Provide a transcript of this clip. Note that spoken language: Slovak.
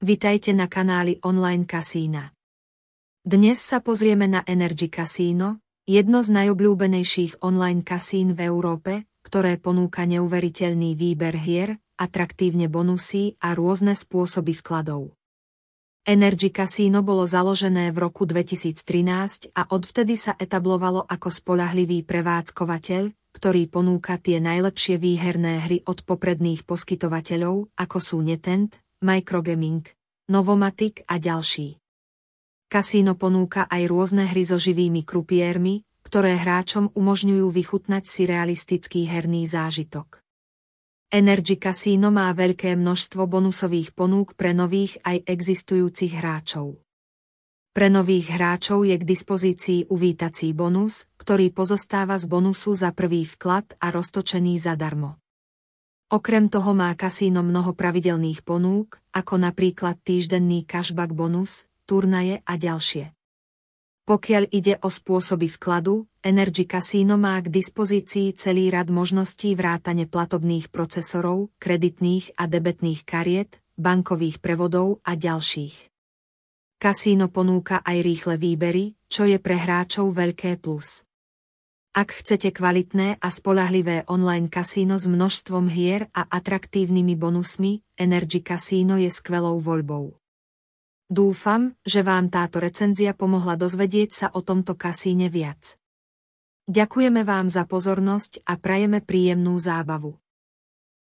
Vitajte na kanáli online kasína. Dnes sa pozrieme na Energy Casino, jedno z najobľúbenejších online kasín v Európe, ktoré ponúka neuveriteľný výber hier, atraktívne bonusy a rôzne spôsoby vkladov. Energy Casino bolo založené v roku 2013 a odvtedy sa etablovalo ako spolahlivý prevádzkovateľ, ktorý ponúka tie najlepšie výherné hry od popredných poskytovateľov, ako sú Netent, Microgaming, Novomatic a ďalší. Kasíno ponúka aj rôzne hry so živými krupiermi, ktoré hráčom umožňujú vychutnať si realistický herný zážitok. Energy Casino má veľké množstvo bonusových ponúk pre nových aj existujúcich hráčov. Pre nových hráčov je k dispozícii uvítací bonus, ktorý pozostáva z bonusu za prvý vklad a roztočený zadarmo. Okrem toho má kasíno mnoho pravidelných ponúk, ako napríklad týždenný cashback bonus, turnaje a ďalšie. Pokiaľ ide o spôsoby vkladu, Energy Casino má k dispozícii celý rad možností vrátane platobných procesorov, kreditných a debetných kariet, bankových prevodov a ďalších. Kasíno ponúka aj rýchle výbery, čo je pre hráčov veľké plus. Ak chcete kvalitné a spolahlivé online kasíno s množstvom hier a atraktívnymi bonusmi, Energy Casino je skvelou voľbou. Dúfam, že vám táto recenzia pomohla dozvedieť sa o tomto kasíne viac. Ďakujeme vám za pozornosť a prajeme príjemnú zábavu.